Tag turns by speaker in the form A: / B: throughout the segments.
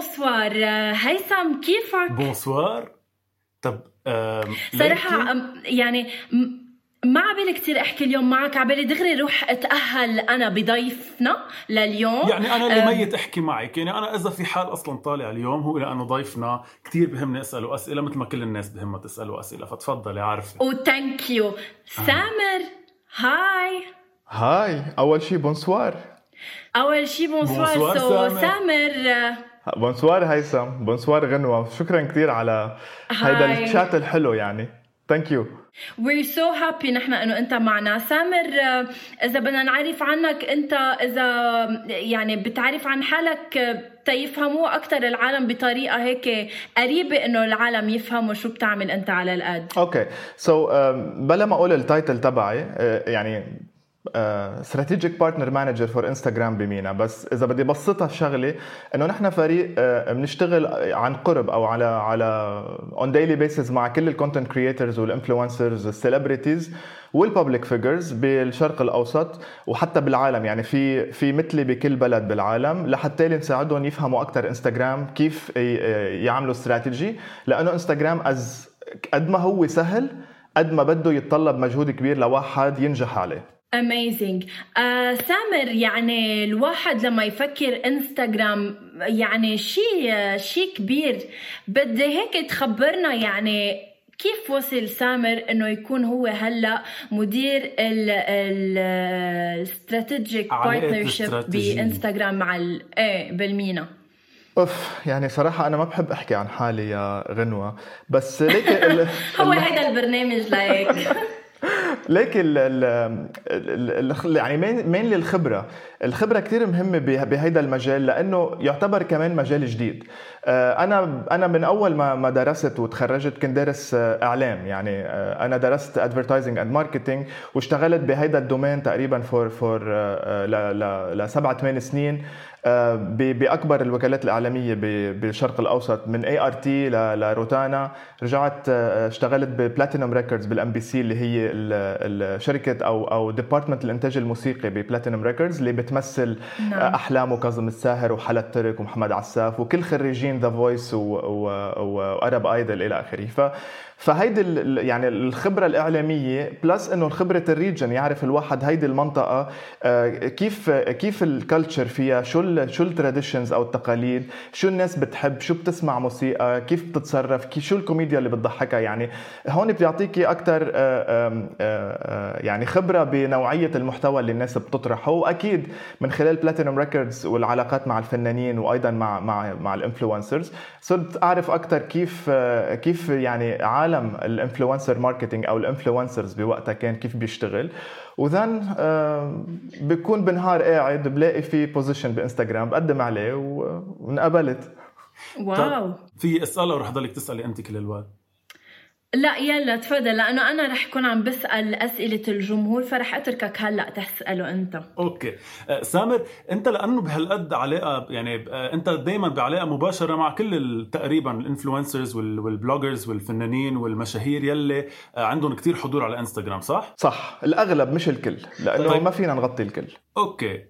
A: bonsoir هيثم كيفك؟
B: bonsoir طب
A: صراحة يعني ما عبالي كتير أحكي اليوم معك. عبالي دغري روح أتأهل أنا بضيفنا لليوم.
B: يعني أنا اللي ميت أحكي معك. يعني أنا إذا في حال أصلا طالع اليوم هو لأنه ضيفنا كثير بهمني أسأله أسئلة مثل ما كل الناس بهمها تسأله أسئلة. فتفضلي عارفة.
A: و thank you سامر هاي
C: هاي أول شي bonsoir
A: أول شي bonsoir
B: bonsoir
A: so
B: سامر.
A: سامر
C: bonsoir هيثم bonsoir غنوة. شكرا كثير على هيدا. الشات الحلو يعني. thank you
A: we're so happy نحن إنه أنت معنا. سامر إذا بدنا نعرف عنك أنت إذا يعني بتعرف عن حالك تيفهموا أكثر العالم بطريقة هيك قريبة إنه العالم يفهموا شو بتعمل أنت على القد
C: okay so بلا ما أقول ال title تبعي آه، يعني strategic partner manager for انستغرام بمينا. بس إذا بدي بسطها الشغله إنه نحن فريق آه، بنشتغل عن قرب أو على على on daily basis مع كل الكونتنت كرييترز والانفلونسرز السليبرتيز والببليك فيجرز بالشرق الأوسط وحتى بالعالم. يعني في في مثلي بكل بلد بالعالم لحتى نساعدهم يفهموا أكثر انستغرام كيف ي- يعملوا استراتيجي لأنه انستغرام is قد ما هو سهل قد ما بده يتطلب مجهود كبير لواحد ينجح عليه.
A: Amazing. آه سامر يعني الواحد لما يفكر انستغرام يعني شيء شيء كبير. بدي هيك تخبرنا يعني كيف وصل سامر إنه يكون هو هلأ مدير ال strategic
B: علاقة
A: partnership
B: الاستراتيجية.
A: بإنستغرام مع ال- إيه بالمينا.
C: أوف يعني صراحة أنا ما بحب أحكي عن حالي يا غنوة بس ليك ال...
A: هو هيدا البرنامج لهيك.
C: ليك ال ال يعني مين الخبرة كتير مهمة به- بهيدا المجال لأنه يعتبر كمان مجال جديد. آه، أنا أنا من أول ما ما درست وتخرجت كنت دارس إعلام يعني آه، أنا درست advertising and marketing واشتغلت بهيدا ال domaine تقريبا for for لسبع ثمان سنين آه، ب- بأكبر الوكالات الاعلاميه بالشرق الأوسط من اي ار تي لروتانا رجعت آه، اشتغلت ببلاتينوم ريكوردز بالام بي سي اللي هي ال- الشركة أو أو department الإنتاج الموسيقي ببلاتينوم ريكوردز اللي بتمثل
A: نعم.
C: آه، أحلام وكاظم الساهر وحلا الترك ومحمد عساف وكل خريجين ذا فويس وأرب ايدل إلى آخره فهيدي يعني الخبرة الإعلامية plus إنه خبره ال region يعرف الواحد هيدي المنطقة آه، كيف كيف ال culture فيها شو ال شو ال traditions أو التقاليد شو الناس بتحب شو بتسمع موسيقى كيف بتتصرف كيف شو الكوميديا اللي بتضحكها يعني هون بيعطيكي أكثر يعني خبرة بنوعية المحتوى اللي الناس بتطرحه. وأكيد من خلال بلاتينوم ريكوردز والعلاقات مع الفنانين وأيضا مع مع مع ال influencers صرت أعرف أكثر كيف آه، كيف يعني عالم ال influencer marketing أو ال influencers بوقتها كان كيف بيشتغل. و then بكون بنهار قاعد بلاقي في position بإنستغرام بقدم عليه و- وانقبلت.
A: wow.
B: في أسئلة ورح ضلك تسألي أنت كل الوقت.
A: لا يلا تفضل لأنه أنا رح اكون عم بسأل أسئلة الجمهور فرح أتركك هلأ تسأله أنت.
B: okay. آه، سامر أنت لأنه بهالقد علاقه يعني آه، أنت دائما بعلاقة مباشرة مع كل تقريبا ال influencers وال bloggers والفنانين والمشاهير يلي آه، عندهم كتير حضور على انستغرام صح؟
C: صح. الأغلب مش الكل لأنه
B: طيب.
C: ما فينا نغطي الكل.
B: okay.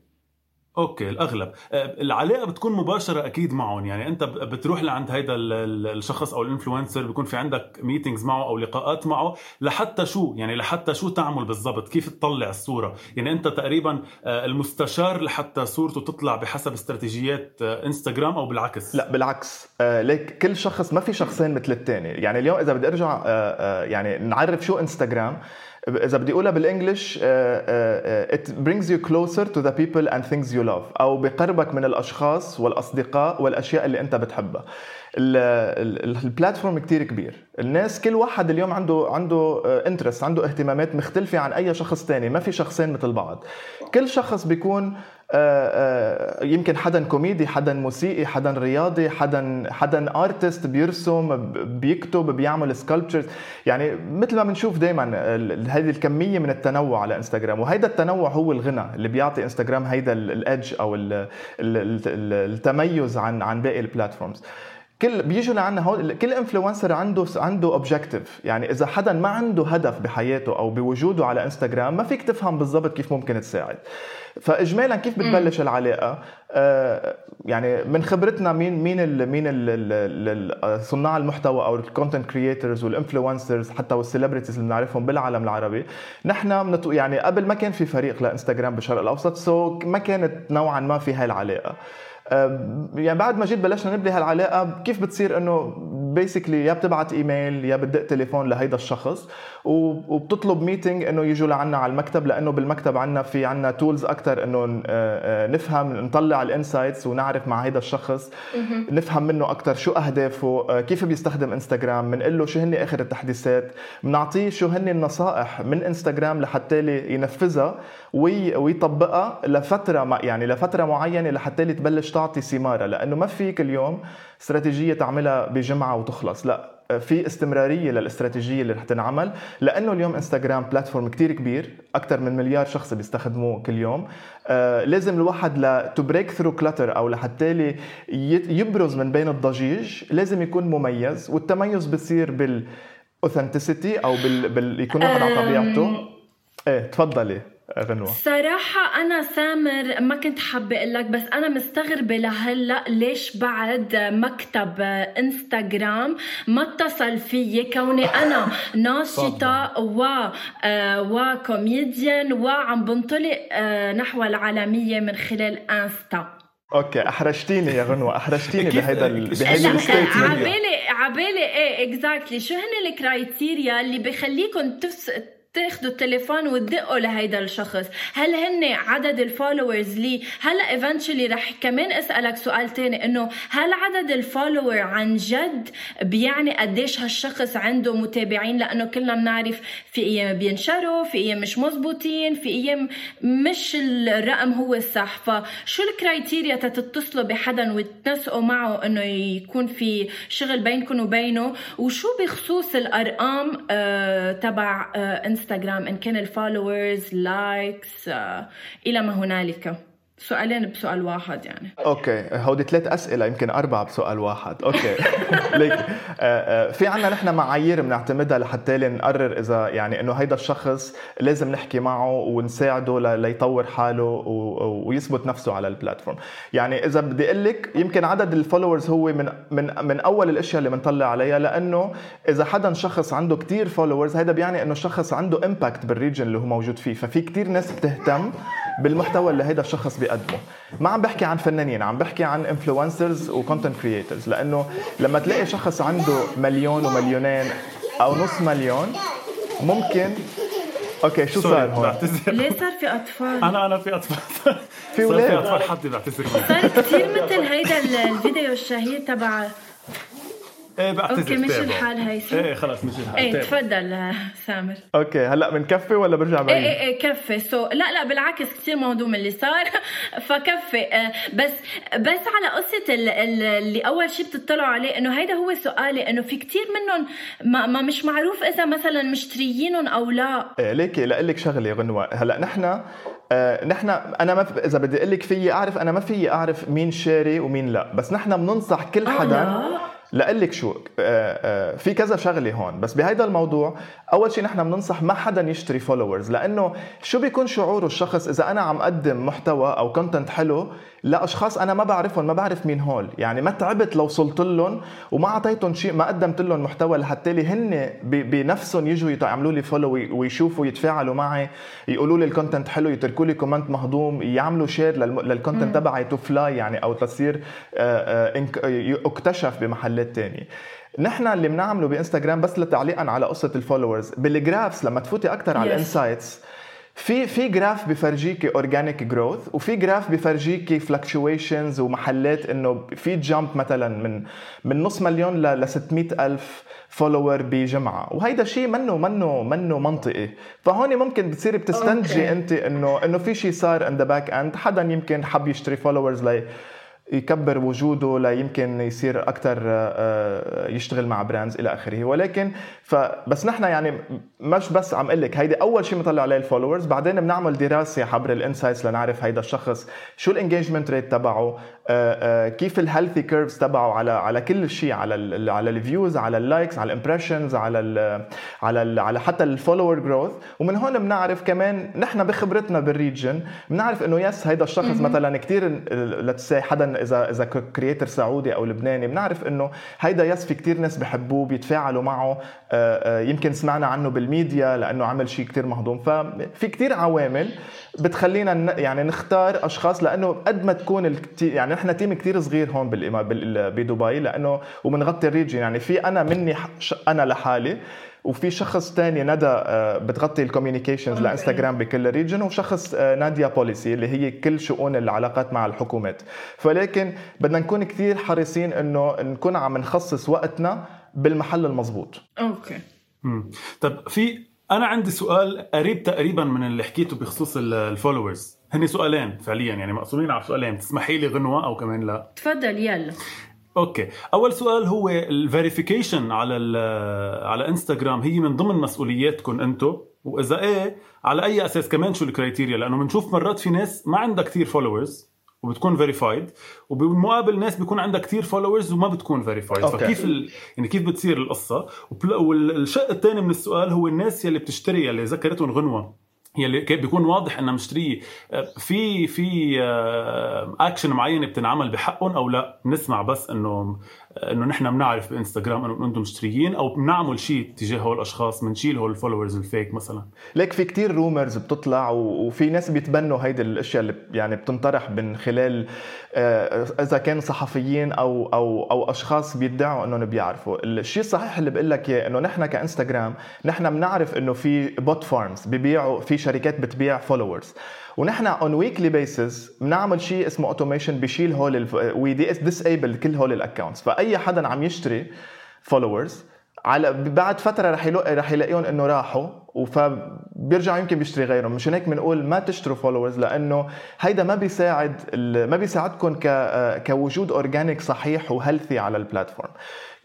B: okay الأغلب. آه، العلاقة بتكون مباشرة أكيد معهم. يعني أنت بتروح لعند هيدا الشخص أو ال influencer بيكون في عندك meetings معه أو لقاءات معه لحتى شو؟ يعني لحتى شو تعمل بالضبط؟ كيف تطلع الصورة؟ يعني أنت تقريبا آه، المستشار لحتى صورته تطلع بحسب استراتيجيات آه، إنستغرام أو بالعكس.
C: لا بالعكس. ليك كل شخص ما في شخصين مثل الثاني يعني اليوم إذا بدي أرجع يعني نعرف شو إنستغرام إذا بدي أقولها بال English uh, uh, uh, it brings you closer to the people and things you love أو بقربك من الأشخاص والأصدقاء والأشياء اللي أنت بتحبها. ال platform كتير كبير. الناس كل واحد اليوم عنده عنده interest عنده اهتمامات مختلفة عن أي شخص تاني ما في شخصين مثل بعض. كل شخص بيكون آه، آه، يمكن حدا كوميدي حدا موسيقي حدا رياضي حدا حدا artist بيرسم بيكتب بيعمل sculptures يعني مثل ما بنشوف دائما هذه الكمية من التنوع على انستغرام وهيدا التنوع هو الغنى اللي بيعطي انستغرام هيدا ال edge أو التميز عن عن باقي ال platforms كل بيجوا لعنا هول كل influencer عنده عنده objective يعني إذا حدا ما عنده هدف بحياته أو بوجوده على انستغرام ما فيك تفهم بالضبط كيف ممكن تساعد. فاجمالا كيف بتبلش العلاقة؟ آه يعني من خبرتنا مين مين ال مين ال صناع المحتوى أو ال content creators وال influencers حتى وال celebrities اللي بنعرفهم بالعالم العربي. نحن يعني قبل ما كان في فريق لإنستغرام بالشرق الأوسط so ما كانت نوعا ما في هاي العلاقة. يعني بعد ما جيت بلشنا نبني هالعلاقة كيف بتصير إنه basically يا بتبعت إيميل يا بتدق تليفون لهيدا الشخص وبتطلب meeting إنه يجوا لعنا على المكتب لأنه بالمكتب عنا في عنا tools أكثر إنه نفهم نطلع ال insights ونعرف مع هيدا الشخص نفهم منه أكثر شو أهدافه كيف بيستخدم انستغرام بنقول له شو هن آخر التحديثات بنعطيه شو هن النصائح من انستغرام لحتى ينفذها ويطبقها لفترة يعني لفترة معينة لحتى تبلش تعطي ثمارها. لأنه ما فيك اليوم استراتيجية تعملها بجمعة وتخلص. لا في استمرارية للاستراتيجية اللي رح تنعمل. لأنه اليوم انستغرام platform كتير كبير أكثر من مليار شخص بيستخدموه كل يوم. آه لازم الواحد ل to break through clutter أو لحتى يبرز من بين الضجيج لازم يكون مميز. والتميز بصير بال authenticity أو بال, بال... يكون واحد على طبيعته. إيه تفضلي. غنوة
A: صراحة أنا سامر ما كنت حابة أقول لك بس أنا مستغربة لهلأ ليش بعد مكتب إنستغرام ما اتصل فيي كوني أنا ناشطة و آه، وكوميديان وعم بنطلق آه، نحو العالمية من خلال إنستا.
C: okay أحرجتيني يا غنوة أحرجتيني بهيدا بهيدا ال statement
A: عبالي عبالي إيه اكزاكتلي شو هن ال criteria اللي بخليكم تفس تاخذوا التليفون وتدقوا لهيدا الشخص. هل هن عدد ال followers لي؟ هلأ eventually رح كمان أسألك سؤال تاني إنه هل عدد ال follower عن جد بيعني قديش هالشخص عنده متابعين؟ لأنه كلنا بنعرف في أيام بينشروا في أيام مش مزبوطين في أيام مش الرقم هو الصح. فشو ال criteria تتصلوا بحدا وتنسقوا معه إنه يكون في شغل بينكم وبينه؟ وشو بخصوص الأرقام آه تبع آه انستغرام ان كان ال followers likes إلى ما هنالك. سؤالين بسؤال واحد يعني.
C: okay هودي ثلاث أسئلة يمكن أربعة بسؤال واحد. okay. ليك آه، آه، في عنا نحن معايير بنعتمدها لحتى نقرر إذا يعني إنه هيدا الشخص لازم نحكي معه ونساعده ليطور حاله ويثبت نفسه على ال platform. يعني إذا بدي أقول لك يمكن عدد ال followers هو من من من أول الأشياء اللي بنطلع عليها لأنه إذا حدا شخص عنده كتير followers هيدا بيعني إنه الشخص عنده impact بال region اللي هو موجود فيه. ففي كتير ناس بتهتم بالمحتوى اللي هيدا الشخص بيقدمه. ما عم بحكي عن فنانين عم بحكي عن influencers و content creators لأنه لما تلاقي شخص عنده مليون ومليونين أو نص مليون ممكن okay شو صار هون؟
A: ليه صار في أطفال؟
B: أنا أنا في أطفال.
C: في ولاد
B: في أطفال حد بعتذر.
A: صار كثير مثل هيدا الفيديو الشهير تبع
B: إيه بعتذر
A: okay مش الحال هيثم
B: إيه خلص مش الحال
A: إيه تفضل سامر.
C: okay هلأ بنكفي ولا برجع بعيد؟
A: إيه إيه إيه كفي. so لا لا بالعكس كثير موضوع من اللي صار فكفي. آه، بس بس على قصة اللي أول شيء بتطلعوا عليه إنه هيدا هو سؤالي إنه في كثير منهم ما, ما مش معروف إذا مثلا مشتريينهم أو لا.
C: إيه ليكي لك شغلة غنوة. هلأ نحن آه نحن أنا ما إذا بدي أقول لك فيي أعرف أنا ما فيي أعرف مين شاري ومين لا. بس نحن بننصح كل آه، حدا
A: آه
C: لقلك شو آه، في كذا شغلة هون بس بهيدا الموضوع أول شيء نحن بننصح ما حدا يشتري followers لأنه شو بيكون شعوره الشخص إذا أنا عم أقدم محتوى أو content حلو لأشخاص أنا ما بعرفهم ما بعرف مين هول. يعني ما تعبت لو وصلت لهم وما أعطيتهم شيء ما قدمت لهم محتوى لحتى لي هن بنفسهم يجوا يعملوا لي follow ويشوفوا يتفاعلوا معي يقولوا لي ال content حلو يتركوا لي comment مهضوم يعملوا share لل content تبعي to fly يعني أو تصير أكتشف بمحلات تانية نحن اللي بنعمله بإنستغرام بس لتعليقا على قصة ال followers بال graphs لما تفوتي أكثر على ال insights في في graph بفرجيكي organic growth وفي graph بفرجيكي fluctuations ومحلات إنه في jump مثلا من من نص مليون ل 600 ألف follower بجمعة. وهيدا شيء منه منه منه منطقي. فهون ممكن بتصيري بتستنتجي okay. أنت إنه إنه في شيء صار in the back end حدا يمكن حب يشتري followers لي يكبر وجوده ليمكن يصير أكثر آه، آه، يشتغل مع brands إلى آخره. ولكن فبس نحن يعني مش بس عم أقول لك هيدي أول شيء بنطلع عليه ال followers بعدين بنعمل دراسة عبر ال insights لنعرف هيدا الشخص شو ال engagement rate تبعه آه، كيف ال healthy curves تبعه على على كل شيء على ال على ال views على ال likes على ال impressions على ال على ال على حتى ال follower growth ومن هون بنعرف كمان نحن بخبرتنا بال region بنعرف إنه yes هيدا الشخص مثلا كثير let's حدا اذا إذا creator سعودي أو لبناني بنعرف إنه هيدا yes في كثير ناس بحبوه بيتفاعلوا معه آه، آه، يمكن سمعنا عنه بالميديا لأنه عمل شيء كثير مهضوم. ففي كثير عوامل بتخلينا يعني نختار أشخاص لأنه قد ما تكون يعني نحن team كثير صغير هون بدبي لأنه وبنغطي ال region. يعني في أنا مني أنا لحالي وفي شخص تاني ندى آه، بتغطي ال communications لإنستغرام بكل ال region وشخص آه، ناديا policy اللي هي كل شؤون العلاقات مع الحكومات. فلكن بدنا نكون كثير حريصين إنه نكون عم نخصص وقتنا بالمحل المضبوط.
A: أوكي.
B: طب في أنا عندي سؤال قريب تقريبا من اللي حكيته بخصوص ال followers هني سؤالين فعليا يعني مقسومين على سؤالين. تسمحي لي غنوة أو كمان لا؟
A: تفضل يلا.
B: okay. أول سؤال هو ال verification على على انستغرام هي من ضمن مسؤولياتكم أنتم وإذا إيه على أي أساس كمان شو ال criteria لأنه بنشوف مرات في ناس ما عندها كثير followers وبتكون verified وبالمقابل ناس بيكون عندها كثير followers وما بتكون verified فكيف ال... يعني كيف بتصير القصة؟ والشق الثاني من السؤال هو الناس يلي بتشتري يلي ذكرتهم غنوة. يلي بيكون واضح إنها مشتريه في في اكشن معينة بتنعمل بحقهم أو لا؟ بنسمع بس إنه إنه نحن بنعرف بإنستغرام إنه إنتم مشتريين أو بنعمل شيء تجاه هول الأشخاص بنشيل هول الفولورز الفيك مثلا.
C: ليك في كتير rumors بتطلع وفي ناس بيتبنوا هيدي الأشياء اللي يعني بتنطرح من خلال آه، إذا كان صحفيين أو أو أو أشخاص بيدعوا إنهم بيعرفوا. الشيء الصحيح اللي بقول لك إنه نحن كإنستغرام نحن بنعرف إنه في bot farms ببيعوا في شركات بتبيع followers ونحن on weekly basis بنعمل شيء اسمه automation بشيل هول we disable كل هول ال accounts فأي حدا عم يشتري followers على بعد فترة رح يلاقي رح يلاقيهم إنه راحوا فبيرجع يمكن بيشتري غيرهم. مشان هيك بنقول ما تشتروا followers لأنه هيدا ما بيساعد ما بيساعدكم كوجود organic صحيح و healthy على ال platform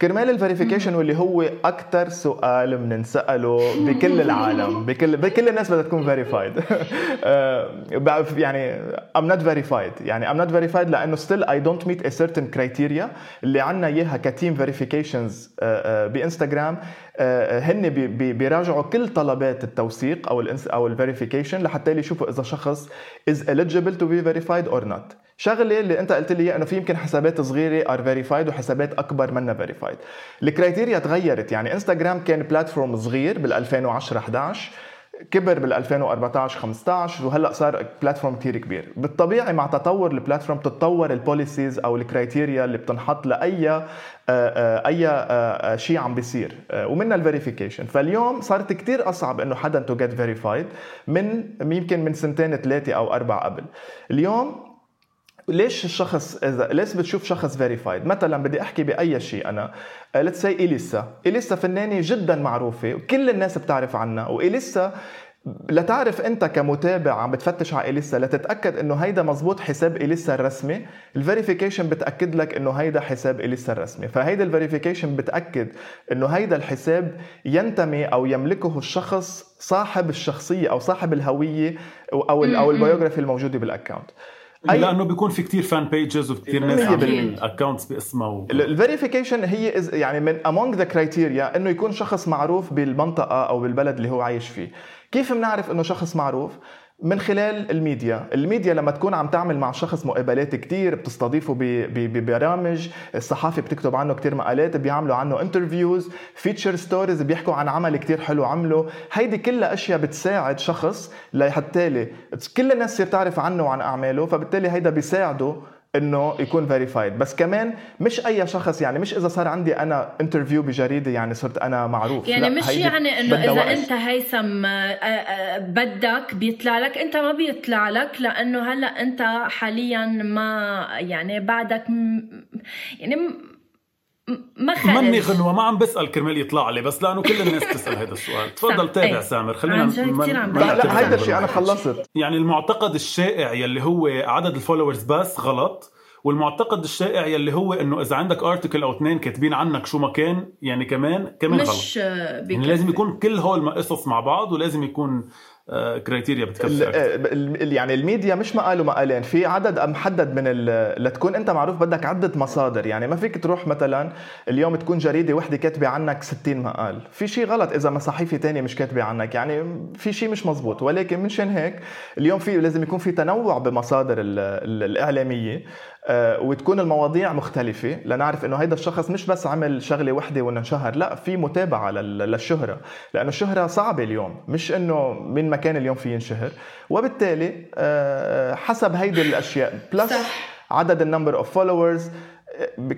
C: كرمال ال verification واللي هو أكثر سؤال بننسأله بكل العالم بكل بكل الناس بدها تكون verified آه، يعني I'm not verified يعني I'm not verified لأنه still I don't meet a certain criteria اللي عندنا إياها ك team verifications آه، آه، بإنستغرام هن بيراجعوا كل طلبات التوثيق أو ال أو ال verification لحتى يشوفوا إذا شخص is eligible to be verified or not شغلة اللي أنت قلت لي إنه في يمكن حسابات صغيرة are verified وحسابات أكبر منها verified ال criteria تغيرت يعني انستغرام كان platform صغير بال 2010 11 كبر بال 2014 15 وهلأ صار platform كثير كبير. بالطبيعي مع تطور ال platform تتطور ال policies أو ال criteria اللي بتنحط لأي آه، آه، أي آه، شيء عم بيصير. ومنها ال verification فاليوم صارت كثير أصعب إنه حدا to get verified من يمكن من سنتين ثلاثة أو أربع قبل. اليوم ليش الشخص اذا ليش بتشوف شخص verified مثلا بدي أحكي بأي شيء أنا. let's say إليسا. إليسا فنانة جدا معروفة وكل الناس بتعرف عنها. وإليسا لتعرف أنت كمتابع عم بتفتش على إليسا لتتأكد إنه هيدا مزبوط حساب إليسا الرسمي ال verification بتأكد لك إنه هيدا حساب إليسا الرسمي. فهيدا ال verification بتأكد إنه هيدا الحساب ينتمي أو يملكه الشخص صاحب الشخصية أو صاحب الهوية أو أو ال biography الموجودة بال account
B: أي... لأنه بيكون في كتير fan pages وكثير ناس عاملين accounts باسمها و...
C: ال verification هي يعني من among the criteria إنه يكون شخص معروف بالمنطقة أو بالبلد اللي هو عايش فيه. كيف بنعرف إنه شخص معروف؟ من خلال الميديا. الميديا لما تكون عم تعمل مع شخص مقابلات كتير بتستضيفه ببرامج الصحافة بتكتب عنه كتير مقالات بيعملوا عنه interviews feature stories بيحكوا عن عمل كتير حلو عمله. هيدي كلها أشياء بتساعد شخص لحتى كل الناس تصير تعرف عنه وعن أعماله فبالتالي هيدا بيساعده إنه يكون verified بس كمان مش أي شخص يعني مش إذا صار عندي أنا interview بجريدة يعني صرت أنا معروف
A: يعني مش يعني إنه إذا وقت. أنت هيثم آه، آه، بدك بيطلع لك أنت ما بيطلع لك لأنه هلأ أنت حاليا ما يعني بعدك يعني
B: ما خرج. مني غنوه ما عم بسأل كرمال يطلع لي بس لأنه كل الناس تسال هذا السؤال. تفضل تابع إيه. سامر خلينا
C: من... لا هيدا الشيء أنا خلصت.
B: يعني المعتقد الشائع يلي هو عدد الفولورز بس غلط والمعتقد الشائع يلي هو إنه إذا عندك ارتكل أو اثنين كاتبين عنك شو ما كان يعني كمان كمان
A: مش
B: غلط. يعني لازم يكون كل هول قصص مع بعض ولازم يكون كريتيريا بتكفي
C: يعني الميديا مش مقال ومقالين في عدد محدد من لتكون أنت معروف بدك عدة مصادر يعني ما فيك تروح مثلا اليوم تكون جريدة وحدة كاتبة عنك 60 مقال في شيء غلط إذا ما صحيفة ثانية مش كاتبة عنك يعني في شيء مش مزبوط ولكن منشان هيك اليوم في لازم يكون في تنوع بمصادر الإعلامية. آه، وتكون المواضيع مختلفة لنعرف إنه هيدا الشخص مش بس عمل شغلة وحدة وانشهر لا في متابعة للشهرة لأنه الشهرة صعبة اليوم مش إنه مين ما كان اليوم فيه ينشهر. وبالتالي آه، حسب هيدي الأشياء plus عدد ال number of followers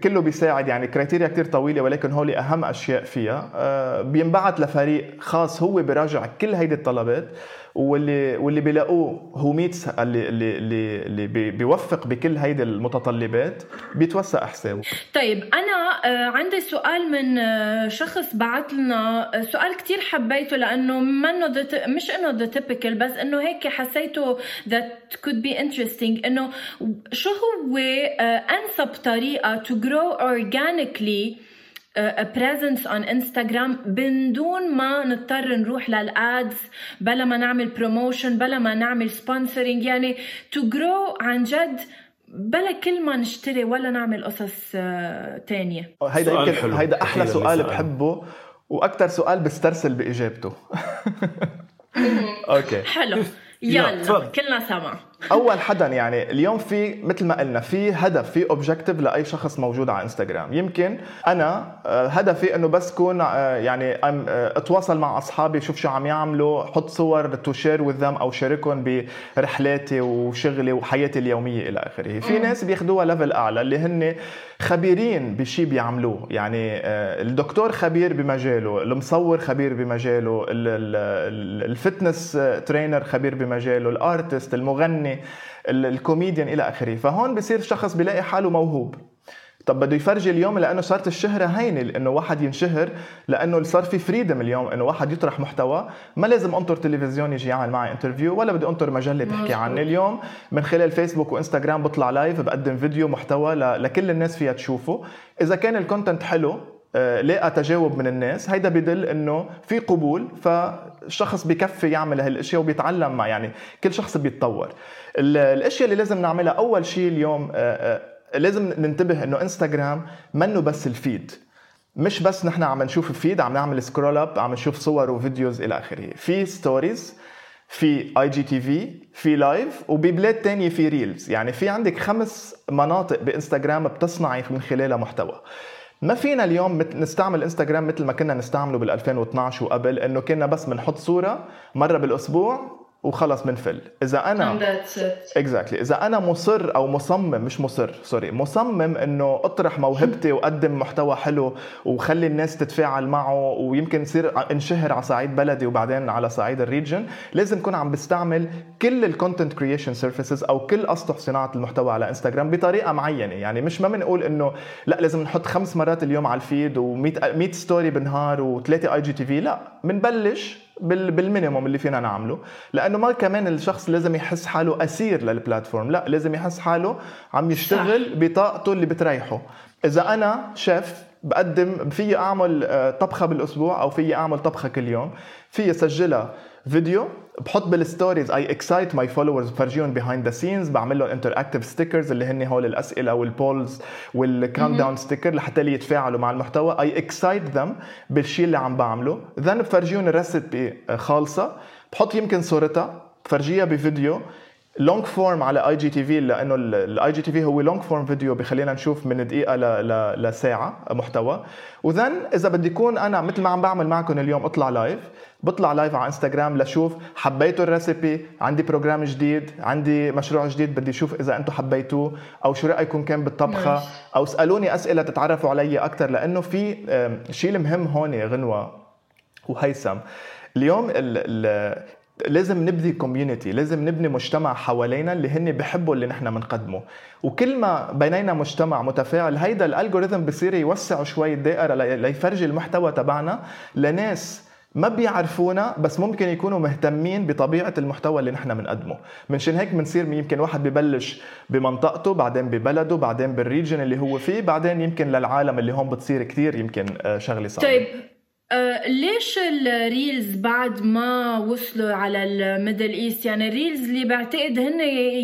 C: كله بيساعد يعني criteria كتير طويلة ولكن هول أهم أشياء فيها. آه، بينبعث لفريق خاص هو بيراجع كل هيدي الطلبات واللي واللي بيلاقوه هو meets اللي اللي اللي, بيوفق بكل هيدي المتطلبات بيتوثق حسابه
A: طيب أنا عندي سؤال من آه، شخص بعث لنا آه، سؤال كثير حبيته لأنه منه مش إنه the typical بس إنه هيك حسيته that could be interesting إنه شو هو أنسب طريقة to grow organically a presence on Instagram من دون ما نضطر نروح لل ads بلا ما نعمل promotion بلا ما نعمل sponsoring يعني to grow عن جد بلا كل ما نشتري ولا نعمل قصص آه، تانية.
C: هيدا يمكن هيدا أحلى سؤال بحبه وأكثر سؤال بسترسل بإجابته.
A: أوكي. حلو. يلا كلنا سوا.
C: أول حدا يعني اليوم في مثل ما قلنا في هدف في objective لأي شخص موجود على انستغرام يمكن أنا آه، هدفي إنه بس كون آه، يعني آه، أتواصل مع أصحابي شوف شو عم يعملوا حط صور to share with أو شاركهم برحلاتي وشغلي وحياتي اليومية إلى آخره. في ناس بياخذوها level أعلى اللي هن خبيرين بشيء بيعملوه. يعني الدكتور خبير بمجاله المصور خبير بمجاله ال fitness trainer خبير بمجاله ال artist المغني الفني الكوميديان إلى آخره. فهون بصير شخص بيلاقي حاله موهوب. طب بده يفرجي اليوم لأنه صارت الشهره هينه انه واحد ينشهر لأنه صار في freedom اليوم إنه واحد يطرح محتوى. ما لازم أنطر تلفزيون يجي يعمل معي interview ولا بدي أنطر مجلة تحكي عني. اليوم من خلال فيسبوك وانستغرام بطلع live بقدم فيديو محتوى لكل الناس فيها تشوفه. إذا كان ال content حلو آه، لقى تجاوب من الناس؟ هيدا بيدل إنه في قبول فالشخص بكفي يعمل هالأشياء وبيتعلم مع يعني كل شخص بيتطور. الأشياء اللي لازم نعملها أول شيء اليوم آه، آه، لازم ننتبه إنه إنستغرام منه بس ال feed. مش بس نحن عم نشوف feed عم نعمل scroll up عم نشوف صور و videos إلى آخره. في stories في IGTV في live وببلاد تانية في reels يعني في عندك خمس مناطق بإنستغرام بتصنعي من خلالها محتوى. ما فينا اليوم نستعمل انستغرام مثل ما كنا نستعمله بال 2012 وقبل إنه كنا بس بنحط صورة مرة بالأسبوع وخلص بنفل إذا أنا exactly exactly. إذا أنا مصر أو مصمم مش مصر sorry مصمم إنه أطرح موهبتي وأقدم محتوى حلو وخلي الناس تتفاعل معه ويمكن يصير انشهر على صعيد بلدي وبعدين على صعيد ال region لازم كون عم بستعمل كل ال content creation surfaces أو كل أسطح صناعة المحتوى على انستغرام بطريقة معينة. يعني مش ما بنقول إنه لا لازم نحط خمس مرات اليوم على ال feed و100 100 story بالنهار وثلاثة IGTV لا بنبلش بال minimum اللي فينا نعمله. لأنه ما كمان الشخص لازم يحس حاله أسير لل platform لا لازم يحس حاله عم يشتغل بطاقته اللي بتريحه. إذا أنا شيف بقدم في أعمل آه، طبخة بالأسبوع أو في أعمل طبخة كل يوم. في اسجلها فيديو بحط بال stories I excite my followers بفرجيهم behind the scenes بعمل لهم interactive stickers اللي هن هول الأسئلة وال polls وال countdown sticker لحتى يتفاعلوا مع المحتوى. I excite them بالشيء اللي عم بعمله. then بفرجيهم ال recipe خالصة. بحط يمكن صورتها بفرجيها بفيديو. long form على IGTV لأنه ال IGTV هو long form video بخلينا نشوف من دقيقة ل... ل... لساعة محتوى. و then إذا بدي يكون أنا مثل ما عم بعمل معكم اليوم أطلع live بطلع live على انستغرام لشوف حبيتوا ال recipe عندي program جديد عندي مشروع جديد بدي أشوف إذا أنتم حبيتوه أو شو رأيكم كان بالطبخة أو اسالوني أسئلة تتعرفوا علي أكثر لأنه في شيء المهم هون غنوة وهيثم اليوم ال ال لازم نبني community لازم نبني مجتمع حوالينا اللي هن بحبوا اللي نحن بنقدمه وكل ما بنينا مجتمع متفاعل هيدا ال algorithm بصير يوسع شوي الدائرة ليفرجي المحتوى تبعنا لناس ما بيعرفونا بس ممكن يكونوا مهتمين بطبيعة المحتوى اللي نحن بنقدمه منشان هيك بنصير يمكن واحد ببلش بمنطقته بعدين ببلده بعدين بال region اللي هو فيه بعدين يمكن للعالم اللي هون بتصير كتير يمكن شغلة صعبة.
A: طيب أه ليش ال reels بعد ما وصلوا على ال Middle East يعني ال reels اللي بعتقد هن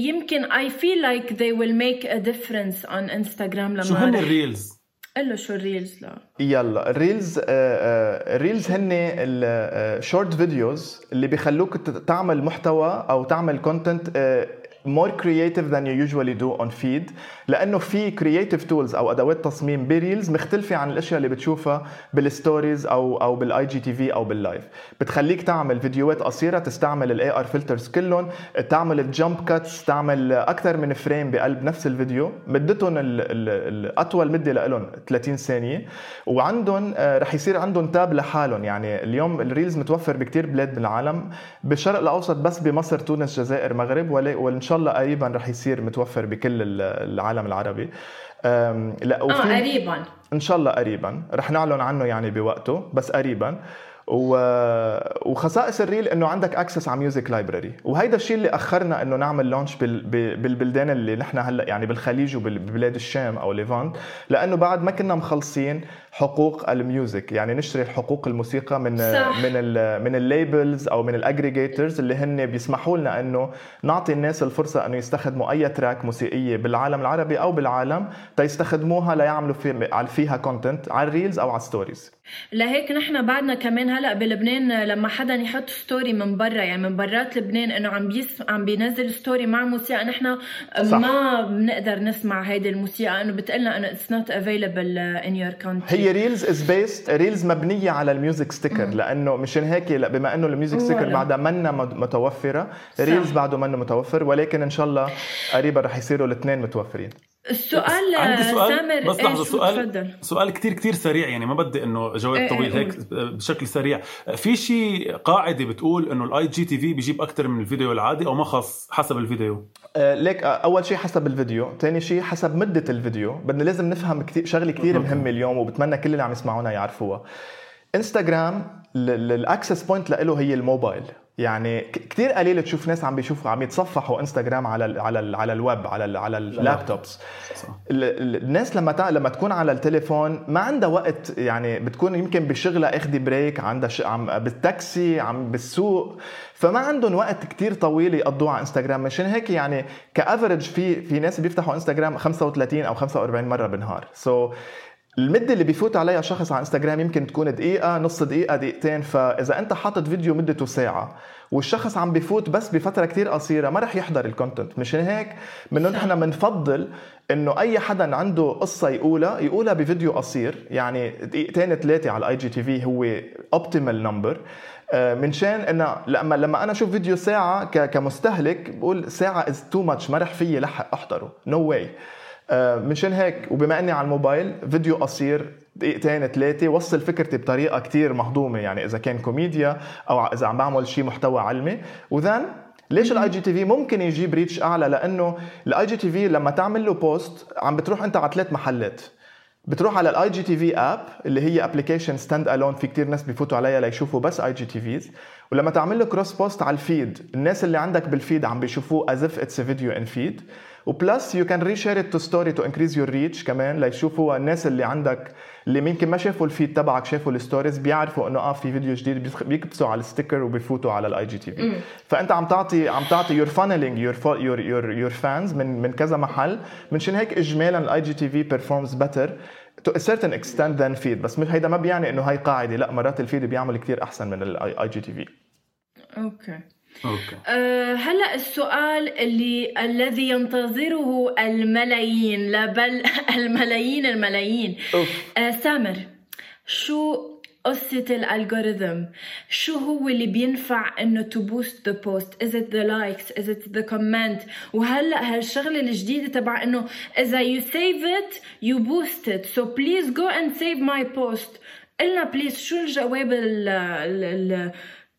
A: يمكن I feel like they will make a difference on انستغرام لما
B: شو هن ال reels؟
A: قل شو ال reels لا
C: يلا ال reels ال reels هن ال short videos اللي بيخلوك تعمل محتوى أو تعمل content more creative than you usually do on feed لأنه في creative tools أو أدوات تصميم ب reels مختلفة عن الأشياء اللي بتشوفها بال stories أو أو بال IGTV أو بال live بتخليك تعمل فيديوهات قصيرة تستعمل ال AR filters كلهم تعمل ال jump cuts تعمل أكثر من frame بقلب نفس الفيديو. مدتهم الاطول مدة لهم 30 ثانية. وعندهم رح يصير عندهم tab لحالهم. يعني اليوم ال reels متوفر بكثير بلاد بالعالم. بالشرق الأوسط بس بمصر تونس جزائر مغرب وان شاء الله قريبا رح يصير متوفر بكل العالم العربي.
A: لا وفي آه قريبا.
C: إن شاء الله قريبا. رح نعلن عنه يعني بوقته بس قريبا. و... وخصائص ال reel إنه عندك access على music library وهيدا الشيء اللي أخرنا إنه نعمل launch بال... بالبلدان اللي نحن هلأ يعني بالخليج وببلاد الشام أو Levant لأنه بعد ما كنا مخلصين حقوق ال music يعني نشتري حقوق الموسيقى من صح. من ال من ال labels أو من ال aggregators اللي هن بيسمحوا لنا إنه نعطي الناس الفرصة إنه يستخدموا أي track موسيقية بالعالم العربي أو بالعالم تيستخدموها ليعملوا في فيها content على ال reels أو على ال stories
A: لهيك نحن بعدنا كمان هلأ بلبنان لما حدا يحط story من برا يعني من برات لبنان إنه عم بيس عم بينزل story مع موسيقى نحن صح. ما بنقدر نسمع هيدي الموسيقى إنه بتقلنا إنه it's not available in your country
C: هي reels is based reels مبنية على ال music sticker لأنه مشان هيك بما إنه ال music sticker بعدها منا متوفرة reels بعده منه متوفر ولكن إن شاء الله قريبا رح يصيروا الاثنين متوفرين.
A: السؤال عندي سؤال؟ سامر
B: بس لحظة سؤال تفضل. سؤال كثير كثير سريع. يعني ما بدي إنه جواب إيه طويل هيك بشكل سريع. في شيء قاعدة بتقول إنه ال IGTV بيجيب أكثر من الفيديو العادي أو ما خص حسب الفيديو؟
C: آه ليك أول شيء حسب الفيديو ثاني شيء حسب مدة الفيديو. بدنا لازم نفهم كثير شغلة كثير مهمة اليوم وبتمنى كل اللي عم يسمعونا يعرفوها. انستغرام ال access point له هي الموبايل. يعني كثير قليل تشوف ناس عم بيشوفوا عم يتصفحوا انستغرام على ال على ال على الويب على ال على ال laptops الناس لما لما تكون على التليفون ما عندها وقت يعني بتكون يمكن بشغلها آخذة break عندها ش... عم بالتاكسي عم بالسوق. فما عندهم وقت كتير طويل يقضوه على انستغرام مشان هيك يعني ك average في في ناس بيفتحوا انستغرام 35 أو 45 مرة بالنهار. so المدة اللي بيفوت عليها شخص على إنستغرام يمكن تكون دقيقة نص دقيقة دقيقتين فإذا أنت حاطط فيديو مدته ساعة والشخص عم بيفوت بس بفترة كتير قصيرة ما رح يحضر ال content مشان هيك؟ من نحن بنفضل إنه أي حدا عنده قصة يقولها يقولها بفيديو قصير يعني دقيقتين ثلاثة على ال IGTV هو optimal number منشان إنه لما لما أنا أشوف فيديو ساعة كمستهلك بقول ساعة is too much ما رح فيي لحق أحضره. نو no واي منشان هيك وبما إني على الموبايل فيديو قصير دقيقتين ثلاثة وصل فكرتي بطريقة كتير مهضومة يعني إذا كان كوميديا أو إذا عم بعمل شيء محتوى علمي. و then ليش ال IGTV ممكن يجيب reach أعلى؟ لأنه ال IGTV لما تعمل له post عم بتروح أنت على ثلاث محلات. بتروح على ال IGTV app اللي هي application stand alone في كتير ناس بفوتوا عليها ليشوفوا بس IGTVs ولما تعمل له cross post على ال feed الناس اللي عندك بال feed عم بيشوفوه as if it's video in feed و plus you can reshare it to story to increase your reach كمان. ليشوفوا الناس اللي عندك اللي يمكن ما شافوا ال feed تبعك شافوا ال stories بيعرفوا إنه آه في فيديو جديد بيكبسوا على ال sticker وبيفوتوا على ال IGTV فأنت عم تعطي عم تعطي your فانلينج your your your your fans من من كذا محل. منشان هيك اجمالا ال IGTV performs better to a certain extent than feed. بس هيدا ما بيعني إنه هاي قاعدة لا مرات ال feed بيعمل كثير أحسن من الاي جي تي في
B: أوكي.
A: أه هلا السؤال اللي الذي ينتظره الملايين لا بل الملايين الملايين. أه سامر شو قصة ال algorithm شو هو اللي بينفع إنه to boost the post is it the likes is it the comment وهلأ هالشغلة الجديدة تبع إنه إذا you save it you boost it so please go and save my post قلنا please شو الجواب ال ال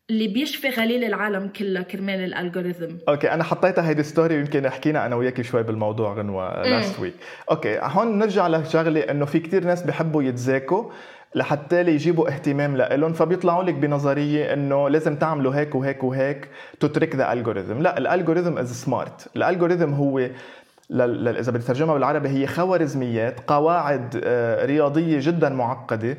A: اللي بيشفي غليل العالم كلها كرمال الالجوريثم
C: أوكي أنا حطيتها هيدي story يمكن حكينا أنا وياك شوي بالموضوع غنوة last week okay هون نرجع لشغلة إنه في كتير ناس بحبوا يتذاكوا لحتى يجيبوا اهتمام لهم فبيطلعوا لك بنظرية إنه لازم تعملوا هيك وهيك وهيك to trick the algorithm لا ال algorithm is smart ال algorithm هو إذا بدي ترجمها بالعربي هي خوارزميات قواعد آه، رياضية جدا معقدة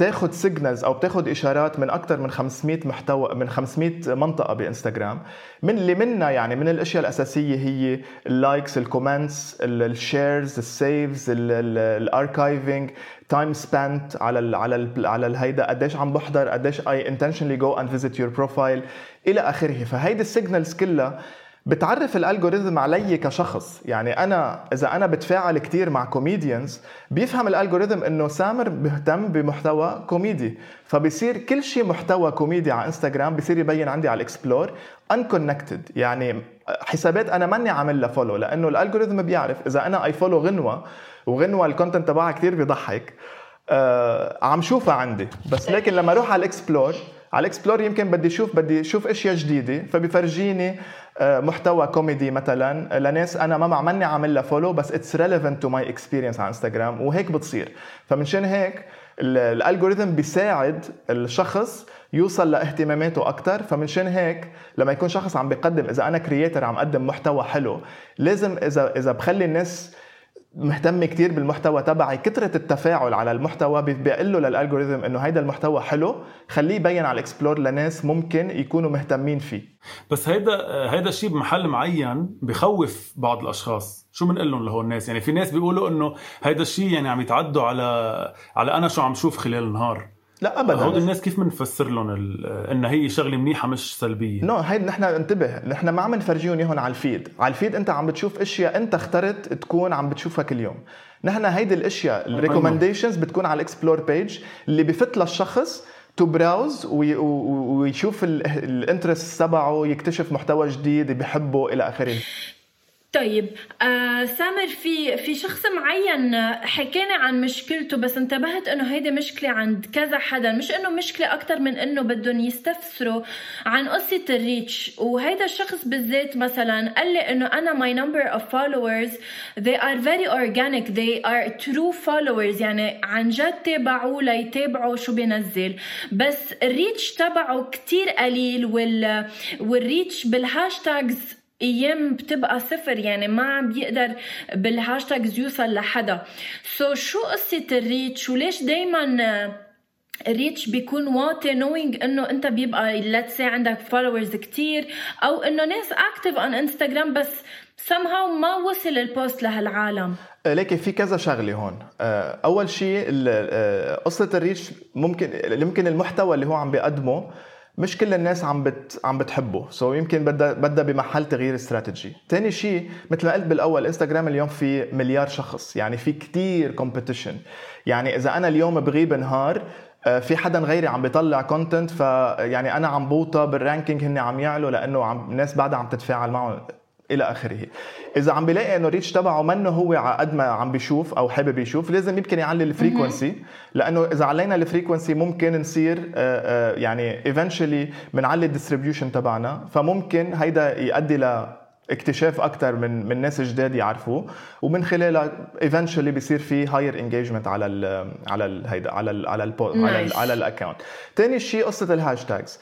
C: بتاخذ signals أو بتاخذ إشارات من أكثر من 500 محتوى من 500 منطقة بإنستغرام. من اللي منها يعني من الأشياء الأساسية هي اللايكس الكومنتس الشيرز السيفز الاركايفنج تايم سبنت على ال على ال على الهيدا قديش عم بحضر قديش I intentionally go and visit your profile إلى آخره. فهيدي ال signals كلها بتعرف ال algorithm علي كشخص. يعني أنا إذا أنا بتفاعل كثير مع comedians بيفهم ال algorithm إنه سامر بيهتم بمحتوى كوميدي فبصير كل شيء محتوى كوميدي على انستغرام بصير يبين عندي على ال explore unconnected يعني حسابات أنا ماني عامل لها follow لأنه ال algorithm بيعرف إذا أنا I follow غنوة وغنوة ال content تبعها كثير بيضحك آه عم شوفها عندي. بس لكن لما أروح على ال explore على ال explore يمكن بدي أشوف بدي أشوف أشياء جديدة. فبيفرجيني آه، محتوى كوميدي مثلا. لناس أنا ما ماني عامل لها follow بس it's relevant to my experience على انستغرام وهيك بتصير. فمنشان هيك ال algorithm بيساعد الشخص يوصل لاهتماماته أكثر فمنشان هيك لما يكون شخص عم بيقدم إذا أنا creator عم أقدم محتوى حلو لازم اذا إذا بخلي الناس مهتم كتير بالمحتوى تبعي. كثرة التفاعل على المحتوى بيقول له لل algorithm إنه هيدا المحتوى حلو خليه يبين على ال explore لناس ممكن يكونوا مهتمين فيه.
B: بس هيدا هيدا الشيء بمحل معين بخوف بعض الأشخاص. شو بنقول لهم لهول الناس؟ يعني في ناس بيقولوا إنه هيدا الشيء يعني عم يتعدوا على على أنا شو عم شوف خلال النهار.
C: لا ابدا.
B: هود الناس كيف بنفسر لهم إن هي شغلة منيحة مش
C: سلبية؟ no, هيدي نحن انتبه نحن ما عم نفرجيهم اياهم على ال feed. على ال feed أنت عم بتشوف أشياء أنت اخترت تكون عم بتشوفها كل يوم. نحن هيدي الأشياء ال recommendations بتكون على ال explore page اللي بفت للشخص to browse ويشوف ال interest تبعه يكتشف محتوى جديد بحبه إلى آخره.
A: طيب آه سامر في في شخص معين حكينا عن مشكلته بس انتبهت إنه هيدي مشكلة عند كذا حدا مش إنه مشكلة أكثر من إنه بدهم يستفسروا عن قصة الريتش. وهيدا الشخص بالذات مثلا قال لي إنه أنا my number of followers they are very organic they are true followers يعني عن جد تابعوه ليتابعوا شو بينزل. بس الريتش تبعه كتير قليل وال وال reach بال hashtags أيام بتبقى صفر يعني ما عم بيقدر بال hashtags يوصل لحدا. so شو قصة ال reach؟ وليش دائما ال reach بيكون واطي نوينج إنه أنت بيبقى let's عندك followers كتير أو إنه ناس active on انستغرام بس somehow ما وصل ال post لهالعالم؟
C: آه، لكن في كذا شغلة هون. آه، أول شيء آه، قصة ال reach ممكن يمكن المحتوى اللي هو عم بيقدمه مش كل الناس عم بت عم بتحبه. so يمكن بدها بدها بمحل تغيير استراتيجي ثاني شيء مثل ما قلت بالأول انستغرام اليوم في مليار شخص. يعني في كتير competition يعني إذا أنا اليوم بغيب نهار آه، في حدا غيري عم بيطلع content فيعني أنا عم بوطى بال ranking هن عم يعلوا لأنه عم الناس بعدها عم تتفاعل معه. إلى آخره. إذا عم بلاقي إنه ال reach تبعه منه هو على قد ما عم بيشوف أو حابب يشوف لازم يمكن يعلي ال frequency لأنه إذا علينا ال frequency ممكن نصير آه، آه، يعني eventually بنعلي ال distribution تبعنا. فممكن هيدا يؤدي ل اكتشاف أكثر من من ناس جداد يعرفوه. ومن خلالها eventually بيصير في higher engagement على ال على ال هيدا على ال على ال على ال على ال account ثاني شيء قصة ال hashtags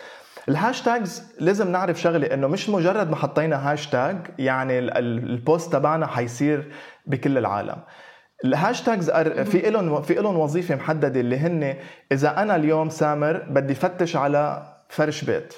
C: ال hashtags لازم نعرف شغلة إنه مش مجرد ما حطينا هاشتاج يعني ال post تبعنا حيصير بكل العالم. ال hashtags في لهم في لهم وظيفة محددة اللي هن إذا أنا اليوم سامر بدي فتش على فرش بيت.